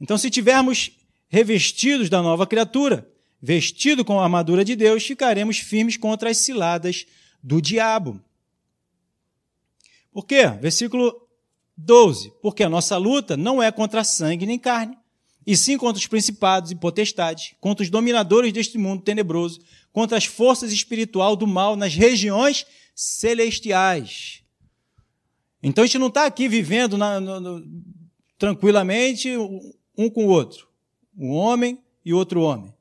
Então, se tivermos revestidos da nova criatura, vestido com a armadura de Deus, ficaremos firmes contra as ciladas do diabo. Por quê? Versículo 12. Porque a nossa luta não é contra sangue nem carne, e sim contra os principados e potestades, contra os dominadores deste mundo tenebroso, contra as forças espiritual do mal nas regiões celestiais. Então a gente não está aqui vivendo na, tranquilamente um com o outro. Um homem e outro homem.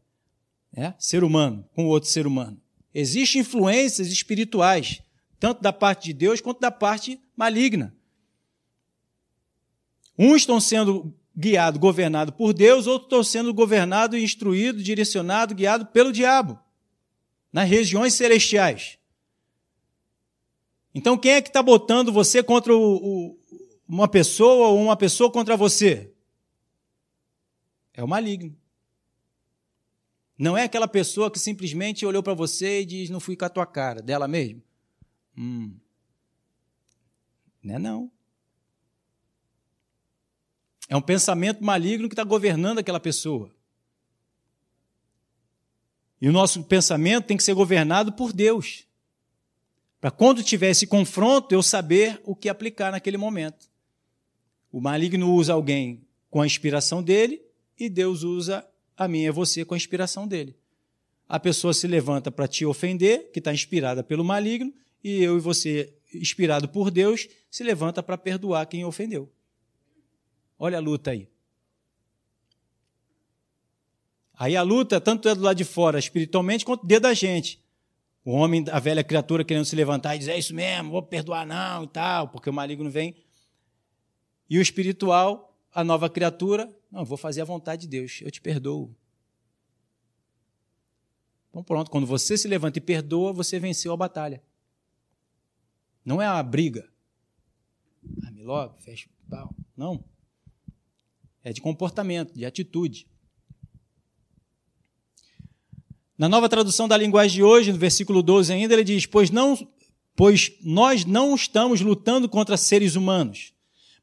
É? Ser humano com outro ser humano. Existem influências espirituais, tanto da parte de Deus quanto da parte maligna. Uns estão sendo guiado, governado por Deus, outro estão sendo governado, instruído, direcionado, guiado pelo diabo, nas regiões celestiais. Então, quem é que está botando você contra o, o, uma pessoa ou uma pessoa contra você? É o maligno. Não é aquela pessoa que simplesmente olhou para você e diz: Não fui com a tua cara, dela mesmo. Hum. Não é não. É um pensamento maligno que está governando aquela pessoa. E o nosso pensamento tem que ser governado por Deus. Para quando tiver esse confronto, eu saber o que aplicar naquele momento. O maligno usa alguém com a inspiração dele e Deus usa a mim e você com a inspiração dele. A pessoa se levanta para te ofender, que está inspirada pelo maligno, e eu e você, inspirado por Deus, se levanta para perdoar quem ofendeu. Olha a luta aí. Aí a luta, tanto é do lado de fora, espiritualmente, quanto dentro da gente. O homem, a velha criatura querendo se levantar e dizer, é isso mesmo, vou perdoar não e tal, porque o maligno vem. E o espiritual, a nova criatura, não, vou fazer a vontade de Deus, eu te perdoo. Então pronto, quando você se levanta e perdoa, você venceu a batalha. Não é uma briga. Ah, me logo, fecha o pau. Não é de comportamento, de atitude. Na nova tradução da linguagem de hoje, no versículo 12 ainda, ele diz: Pois, não, pois nós não estamos lutando contra seres humanos,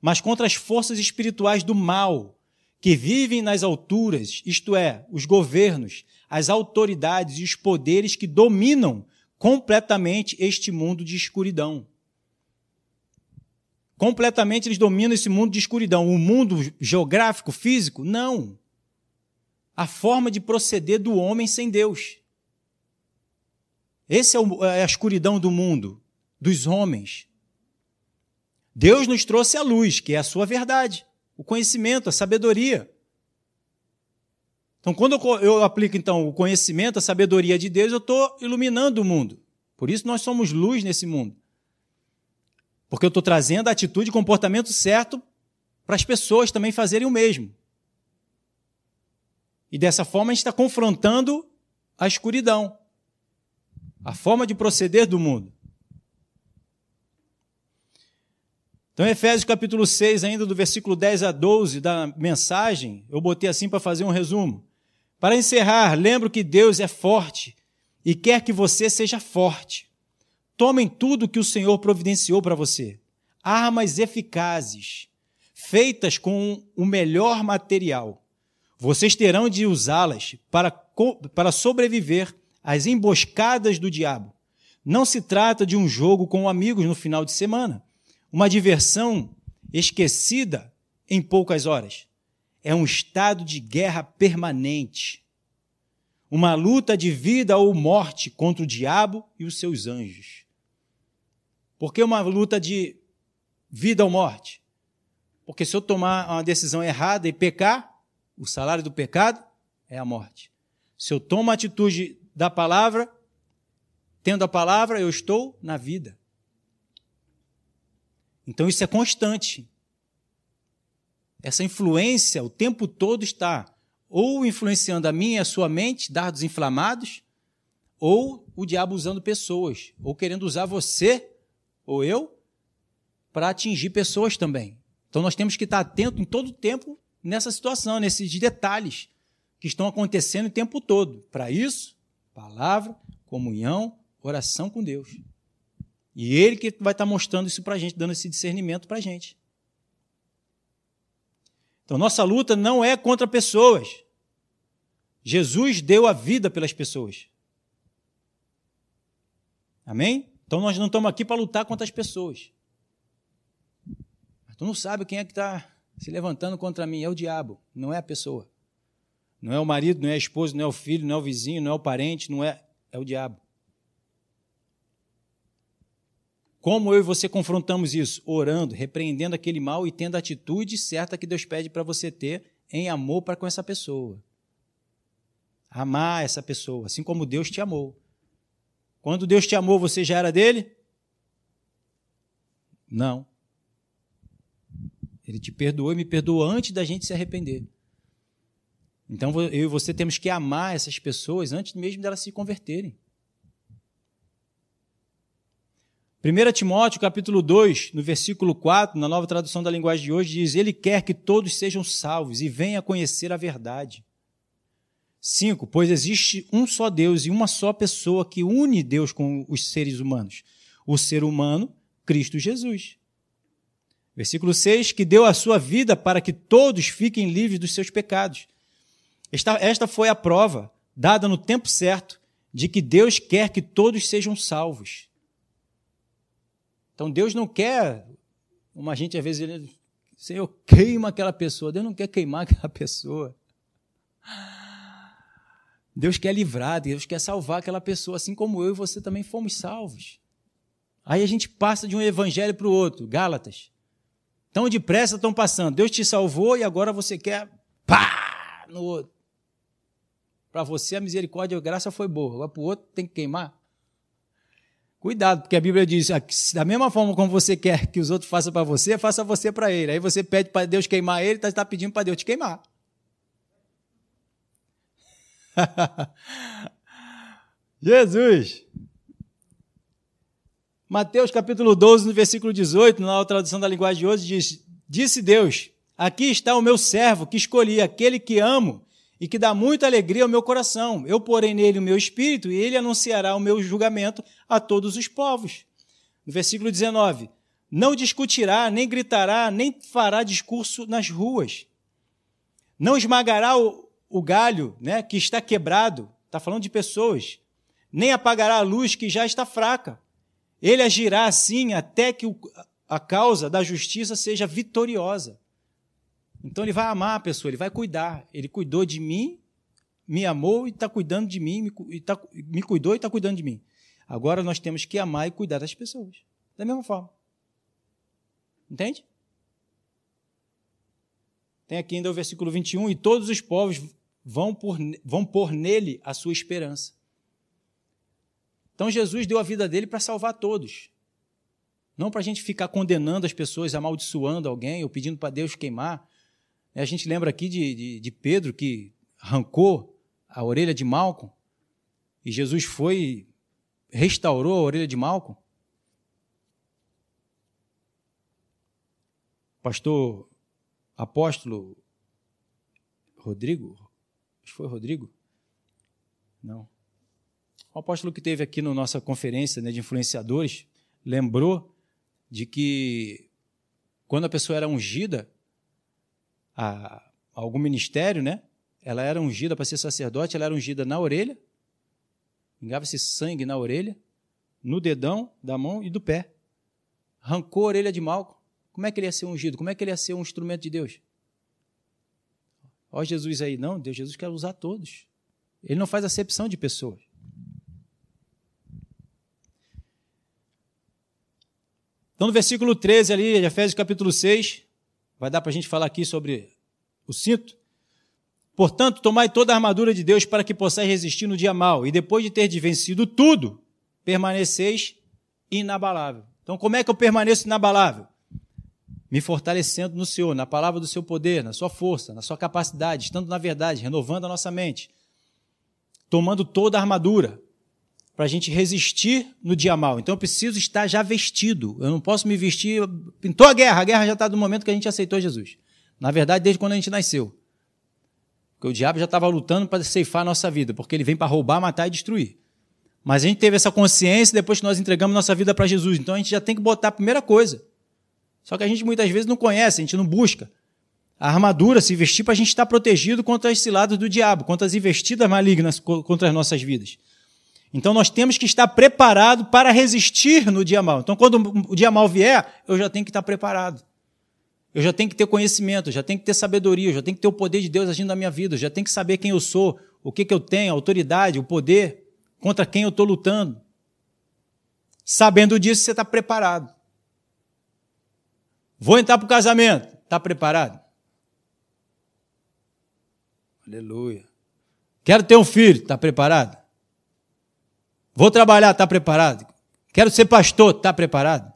mas contra as forças espirituais do mal, que vivem nas alturas, isto é, os governos, as autoridades e os poderes que dominam completamente este mundo de escuridão completamente eles dominam esse mundo de escuridão. O mundo geográfico, físico? Não. A forma de proceder do homem sem Deus. Essa é, é a escuridão do mundo, dos homens. Deus nos trouxe a luz, que é a sua verdade, o conhecimento, a sabedoria. Então, quando eu aplico então o conhecimento, a sabedoria de Deus, eu estou iluminando o mundo. Por isso nós somos luz nesse mundo. Porque eu estou trazendo a atitude e comportamento certo para as pessoas também fazerem o mesmo. E dessa forma a gente está confrontando a escuridão, a forma de proceder do mundo. Então, Efésios capítulo 6, ainda do versículo 10 a 12 da mensagem, eu botei assim para fazer um resumo. Para encerrar, lembro que Deus é forte e quer que você seja forte. Tomem tudo que o Senhor providenciou para você. Armas eficazes, feitas com o melhor material. Vocês terão de usá-las para, para sobreviver às emboscadas do diabo. Não se trata de um jogo com amigos no final de semana uma diversão esquecida em poucas horas. É um estado de guerra permanente. Uma luta de vida ou morte contra o diabo e os seus anjos. Por que uma luta de vida ou morte? Porque se eu tomar uma decisão errada e pecar, o salário do pecado é a morte. Se eu tomo a atitude da palavra, tendo a palavra, eu estou na vida. Então isso é constante. Essa influência o tempo todo está ou influenciando a minha e a sua mente, dardos inflamados, ou o diabo usando pessoas, ou querendo usar você ou eu para atingir pessoas também. Então nós temos que estar atento em todo o tempo nessa situação, nesses detalhes que estão acontecendo o tempo todo. Para isso, palavra, comunhão, oração com Deus. E ele que vai estar mostrando isso para a gente, dando esse discernimento para a gente. Então, nossa luta não é contra pessoas. Jesus deu a vida pelas pessoas. Amém? Então, nós não estamos aqui para lutar contra as pessoas. Mas tu não sabe quem é que está se levantando contra mim. É o diabo, não é a pessoa. Não é o marido, não é a esposa, não é o filho, não é o vizinho, não é o parente, não é. É o diabo. Como eu e você confrontamos isso? Orando, repreendendo aquele mal e tendo a atitude certa que Deus pede para você ter em amor para com essa pessoa. Amar essa pessoa, assim como Deus te amou. Quando Deus te amou, você já era dele? Não. Ele te perdoou e me perdoou antes da gente se arrepender. Então eu e você temos que amar essas pessoas antes mesmo delas se converterem. 1 Timóteo, capítulo 2, no versículo 4, na nova tradução da linguagem de hoje, diz: Ele quer que todos sejam salvos e venham a conhecer a verdade. 5. Pois existe um só Deus e uma só pessoa que une Deus com os seres humanos: o ser humano, Cristo Jesus. Versículo 6: Que deu a sua vida para que todos fiquem livres dos seus pecados. Esta, esta foi a prova, dada no tempo certo, de que Deus quer que todos sejam salvos. Então Deus não quer, uma gente às vezes, ele, Senhor, queima aquela pessoa. Deus não quer queimar aquela pessoa. Deus quer livrar, Deus quer salvar aquela pessoa, assim como eu e você também fomos salvos. Aí a gente passa de um evangelho para o outro, Gálatas. Tão depressa estão passando. Deus te salvou e agora você quer pá no outro. Para você a misericórdia e a graça foi boa. Agora para o outro tem que queimar. Cuidado, porque a Bíblia diz: da mesma forma como você quer que os outros façam para você, faça você para ele. Aí você pede para Deus queimar ele, está pedindo para Deus te queimar. Jesus! Mateus capítulo 12, no versículo 18, na tradução da linguagem de hoje, diz: Disse Deus: Aqui está o meu servo que escolhi, aquele que amo e que dá muita alegria ao meu coração. Eu porei nele o meu espírito e ele anunciará o meu julgamento a todos os povos. No versículo 19: Não discutirá, nem gritará, nem fará discurso nas ruas. Não esmagará o, o galho né, que está quebrado, está falando de pessoas, nem apagará a luz que já está fraca. Ele agirá assim até que o, a causa da justiça seja vitoriosa. Então ele vai amar a pessoa, ele vai cuidar. Ele cuidou de mim, me amou e está cuidando de mim, me, tá, me cuidou e está cuidando de mim. Agora nós temos que amar e cuidar das pessoas. Da mesma forma. Entende? Tem aqui ainda o versículo 21, e todos os povos vão, por, vão pôr nele a sua esperança. Então Jesus deu a vida dele para salvar todos. Não para a gente ficar condenando as pessoas, amaldiçoando alguém ou pedindo para Deus queimar. A gente lembra aqui de, de, de Pedro que arrancou a orelha de Malco e Jesus foi restaurou a orelha de Malco. pastor apóstolo Rodrigo, foi Rodrigo? Não. O apóstolo que teve aqui na nossa conferência né, de influenciadores lembrou de que quando a pessoa era ungida a, a algum ministério, né? Ela era ungida para ser sacerdote, ela era ungida na orelha, pingava-se sangue na orelha, no dedão da mão e do pé. Arrancou a orelha de Malco. Como é que ele ia ser ungido? Como é que ele ia ser um instrumento de Deus? Ó Jesus aí, não, Deus, Jesus quer usar todos. Ele não faz acepção de pessoas. Então, no versículo 13 ali, de Efésios capítulo 6, vai dar para a gente falar aqui sobre o cinto. Portanto, tomai toda a armadura de Deus para que possais resistir no dia mal, e depois de ter vencido tudo, permaneceis inabalável. Então, como é que eu permaneço inabalável? Me fortalecendo no Senhor, na palavra do seu poder, na sua força, na sua capacidade, estando na verdade, renovando a nossa mente, tomando toda a armadura para a gente resistir no dia mal. Então eu preciso estar já vestido. Eu não posso me vestir. Pintou a guerra, a guerra já está do momento que a gente aceitou Jesus. Na verdade, desde quando a gente nasceu. Porque o diabo já estava lutando para ceifar a nossa vida, porque ele vem para roubar, matar e destruir. Mas a gente teve essa consciência depois que nós entregamos nossa vida para Jesus. Então a gente já tem que botar a primeira coisa. Só que a gente muitas vezes não conhece, a gente não busca. A armadura, se vestir para a gente estar protegido contra as ciladas do diabo, contra as investidas malignas contra as nossas vidas. Então nós temos que estar preparado para resistir no dia mal. Então quando o dia mal vier, eu já tenho que estar preparado. Eu já tenho que ter conhecimento, já tenho que ter sabedoria, já tenho que ter o poder de Deus agindo na minha vida, já tenho que saber quem eu sou, o que, que eu tenho, a autoridade, o poder, contra quem eu estou lutando. Sabendo disso, você está preparado. Vou entrar para o casamento. Está preparado? Aleluia. Quero ter um filho. Está preparado? Vou trabalhar. Está preparado? Quero ser pastor. Está preparado?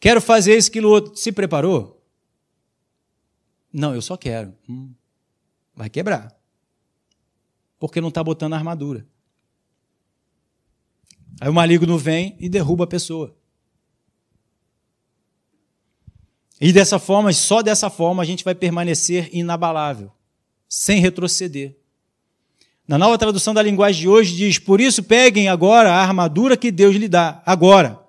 Quero fazer isso, aquilo, outro. Se preparou? Não, eu só quero. Hum, vai quebrar. Porque não está botando armadura. Aí o maligno vem e derruba a pessoa. E dessa forma, só dessa forma, a gente vai permanecer inabalável, sem retroceder. Na nova tradução da linguagem de hoje diz: Por isso peguem agora a armadura que Deus lhe dá, agora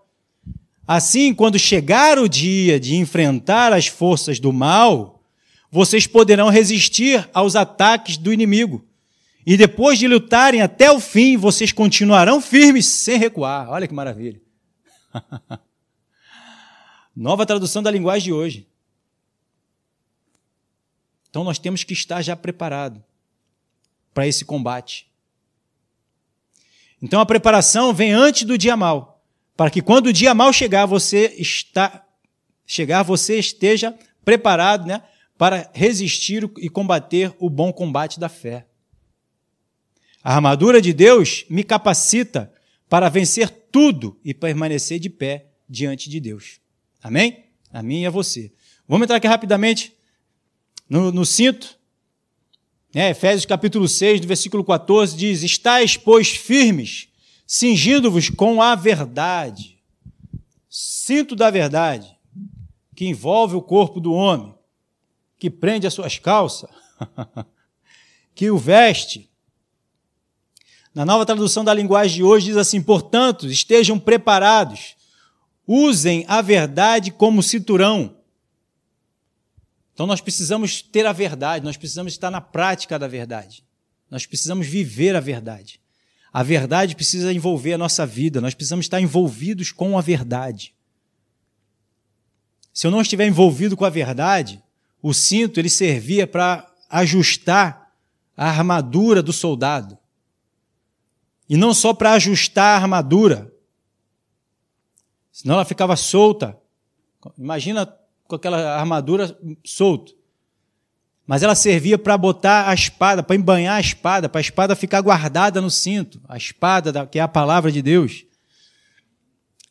Assim, quando chegar o dia de enfrentar as forças do mal, vocês poderão resistir aos ataques do inimigo. E depois de lutarem até o fim, vocês continuarão firmes sem recuar. Olha que maravilha. Nova tradução da linguagem de hoje. Então nós temos que estar já preparado para esse combate. Então a preparação vem antes do dia mal para que quando o dia mal chegar, você está chegar, você esteja preparado, né, para resistir e combater o bom combate da fé. A armadura de Deus me capacita para vencer tudo e permanecer de pé diante de Deus. Amém? A mim e a você. Vamos entrar aqui rapidamente no, no cinto. É, Efésios capítulo 6, do versículo 14, diz: Estais, pois, firmes cingindo-vos com a verdade. Cinto da verdade, que envolve o corpo do homem, que prende as suas calças, que o veste. Na nova tradução da linguagem de hoje diz assim: portanto, estejam preparados, usem a verdade como cinturão. Então nós precisamos ter a verdade, nós precisamos estar na prática da verdade, nós precisamos viver a verdade. A verdade precisa envolver a nossa vida, nós precisamos estar envolvidos com a verdade. Se eu não estiver envolvido com a verdade, o cinto ele servia para ajustar a armadura do soldado. E não só para ajustar a armadura, senão ela ficava solta. Imagina com aquela armadura solta mas ela servia para botar a espada, para embanhar a espada, para a espada ficar guardada no cinto, a espada que é a palavra de Deus.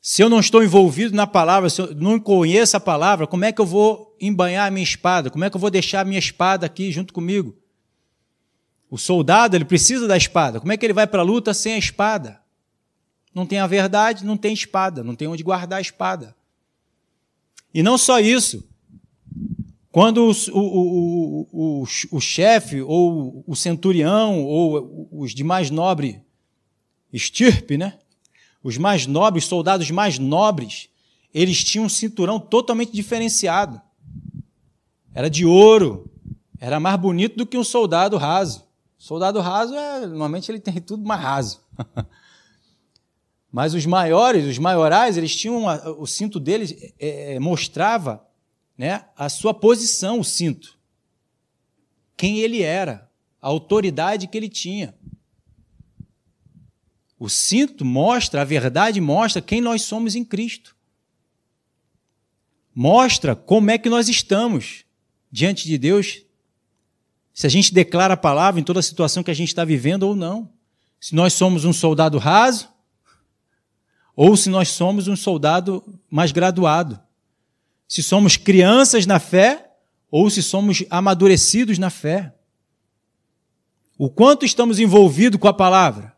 Se eu não estou envolvido na palavra, se eu não conheço a palavra, como é que eu vou embanhar a minha espada? Como é que eu vou deixar a minha espada aqui junto comigo? O soldado, ele precisa da espada. Como é que ele vai para a luta sem a espada? Não tem a verdade, não tem espada, não tem onde guardar a espada. E não só isso, Quando o, o, o, o, chefe, ou o centurião, ou os de mais nobre estirpe, né? Os mais nobres, soldados mais nobres, eles tinham um cinturão totalmente diferenciado. Era de ouro, era mais bonito do que um soldado raso. Soldado raso, é, normalmente ele tem tudo mais raso. Mas os maiores, os maiorais, eles tinham o cinto deles é, é, mostrava, né, a sua posição, o cinto, quem ele era, a autoridade que ele tinha. O cinto mostra, a verdade mostra quem nós somos em Cristo. Mostra como é que nós estamos diante de Deus se a gente declara a palavra em toda a situação que a gente está vivendo ou não. Se nós somos um soldado raso ou se nós somos um soldado mais graduado. Se somos crianças na fé ou se somos amadurecidos na fé. O quanto estamos envolvidos com a palavra?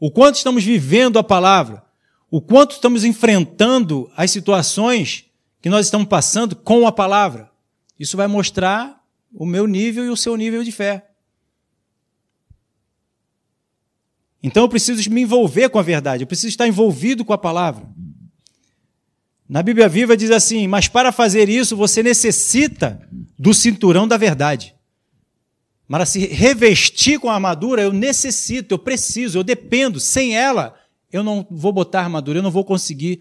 O quanto estamos vivendo a palavra? O quanto estamos enfrentando as situações que nós estamos passando com a palavra? Isso vai mostrar o meu nível e o seu nível de fé. Então eu preciso me envolver com a verdade, eu preciso estar envolvido com a palavra. Na Bíblia Viva diz assim: Mas para fazer isso você necessita do cinturão da verdade. Para se revestir com a armadura, eu necessito, eu preciso, eu dependo. Sem ela, eu não vou botar armadura, eu não vou conseguir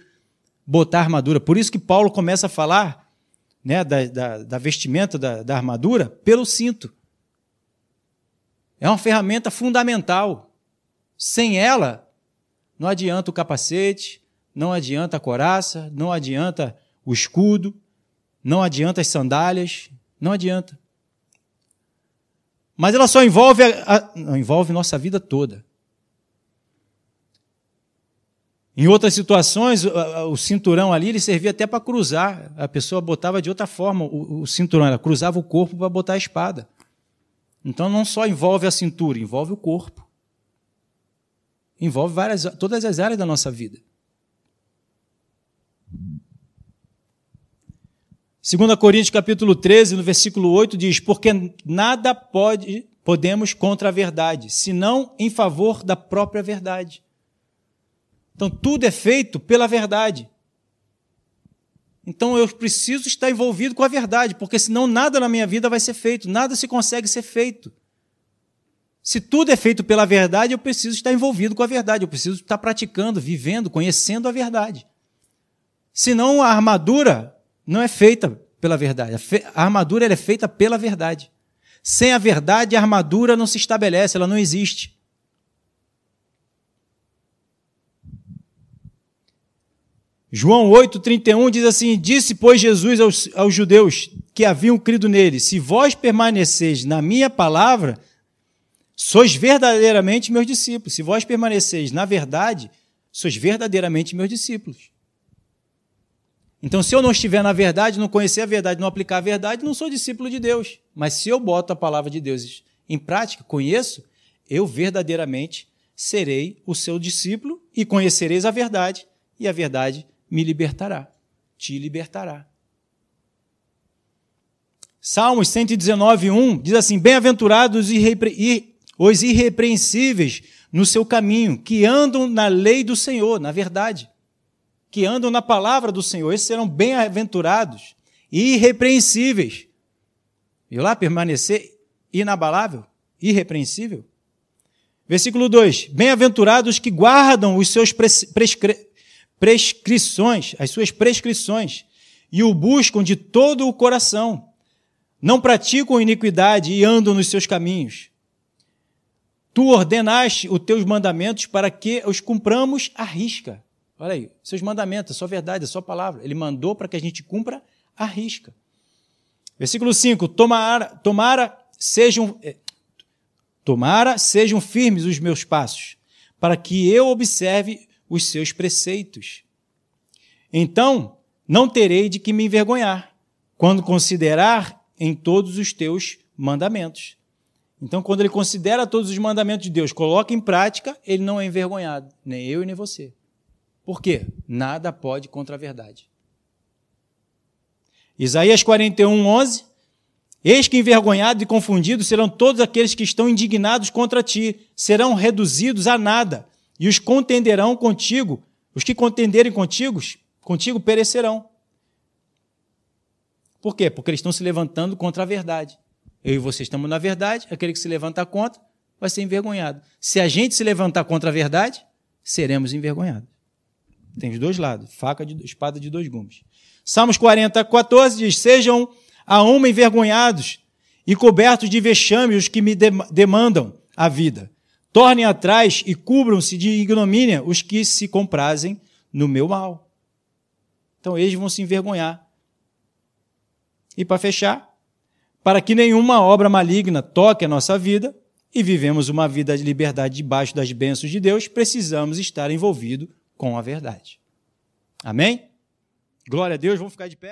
botar armadura. Por isso que Paulo começa a falar né, da, da, da vestimenta da, da armadura pelo cinto. É uma ferramenta fundamental. Sem ela, não adianta o capacete, não adianta a coraça, não adianta o escudo, não adianta as sandálias, não adianta. Mas ela só envolve, a, a, não, envolve nossa vida toda. Em outras situações, o, cinturão ali ele servia até para cruzar. A pessoa botava de outra forma o, o cinturão, ela cruzava o corpo para botar a espada. Então não só envolve a cintura, envolve o corpo. Envolve várias, todas as áreas da nossa vida. 2 Coríntios capítulo 13, no versículo 8, diz: Porque nada pode, podemos contra a verdade, senão em favor da própria verdade. Então, tudo é feito pela verdade. Então, eu preciso estar envolvido com a verdade, porque senão nada na minha vida vai ser feito, nada se consegue ser feito. Se tudo é feito pela verdade, eu preciso estar envolvido com a verdade, eu preciso estar praticando, vivendo, conhecendo a verdade. Senão, a armadura não é feita pela verdade. A armadura é feita pela verdade. Sem a verdade, a armadura não se estabelece, ela não existe. João 8,31 diz assim: Disse, pois, Jesus aos, aos, judeus que haviam crido nele: Se vós permaneceis na minha palavra, sois verdadeiramente meus discípulos. Se vós permaneceis na verdade, sois verdadeiramente meus discípulos. Então, se eu não estiver na verdade, não conhecer a verdade, não aplicar a verdade, não sou discípulo de Deus. Mas se eu boto a palavra de Deus em prática, conheço, eu verdadeiramente serei o seu discípulo e conhecereis a verdade, e a verdade me libertará, te libertará. Salmos 119, 1 diz assim: Bem-aventurados os irrepreensíveis no seu caminho, que andam na lei do Senhor, na verdade, que andam na palavra do Senhor, esses serão bem-aventurados irrepreensíveis. E lá permanecer inabalável, irrepreensível. Versículo 2: Bem-aventurados que guardam os seus prescri prescrições, as suas prescrições, e o buscam de todo o coração. Não praticam iniquidade e andam nos seus caminhos. Tu ordenaste os teus mandamentos para que os cumpramos à risca. Olha aí, seus mandamentos, a sua verdade, a sua palavra. Ele mandou para que a gente cumpra à risca. Versículo 5: Tomara, tomara sejam eh, tomara sejam firmes os meus passos, para que eu observe os seus preceitos. Então, não terei de que me envergonhar, quando considerar em todos os teus mandamentos. Então, quando ele considera todos os mandamentos de Deus, coloca em prática, ele não é envergonhado, nem eu e nem você. Por quê? Nada pode contra a verdade. Isaías 41, 11. Eis que envergonhados e confundidos serão todos aqueles que estão indignados contra ti, serão reduzidos a nada, e os contenderão contigo, os que contenderem contigo, contigo perecerão. Por quê? Porque eles estão se levantando contra a verdade. Eu e você estamos na verdade, aquele que se levanta contra vai ser envergonhado. Se a gente se levantar contra a verdade, seremos envergonhados. Tem os dois lados, faca de espada de dois gumes. Salmos 40, 14 diz: Sejam a uma envergonhados e cobertos de vexame os que me demandam a vida. Tornem atrás e cubram-se de ignomínia os que se comprazem no meu mal. Então eles vão se envergonhar. E para fechar, para que nenhuma obra maligna toque a nossa vida e vivemos uma vida de liberdade debaixo das bênçãos de Deus, precisamos estar envolvidos com a verdade. Amém? Glória a Deus, vamos ficar de pé.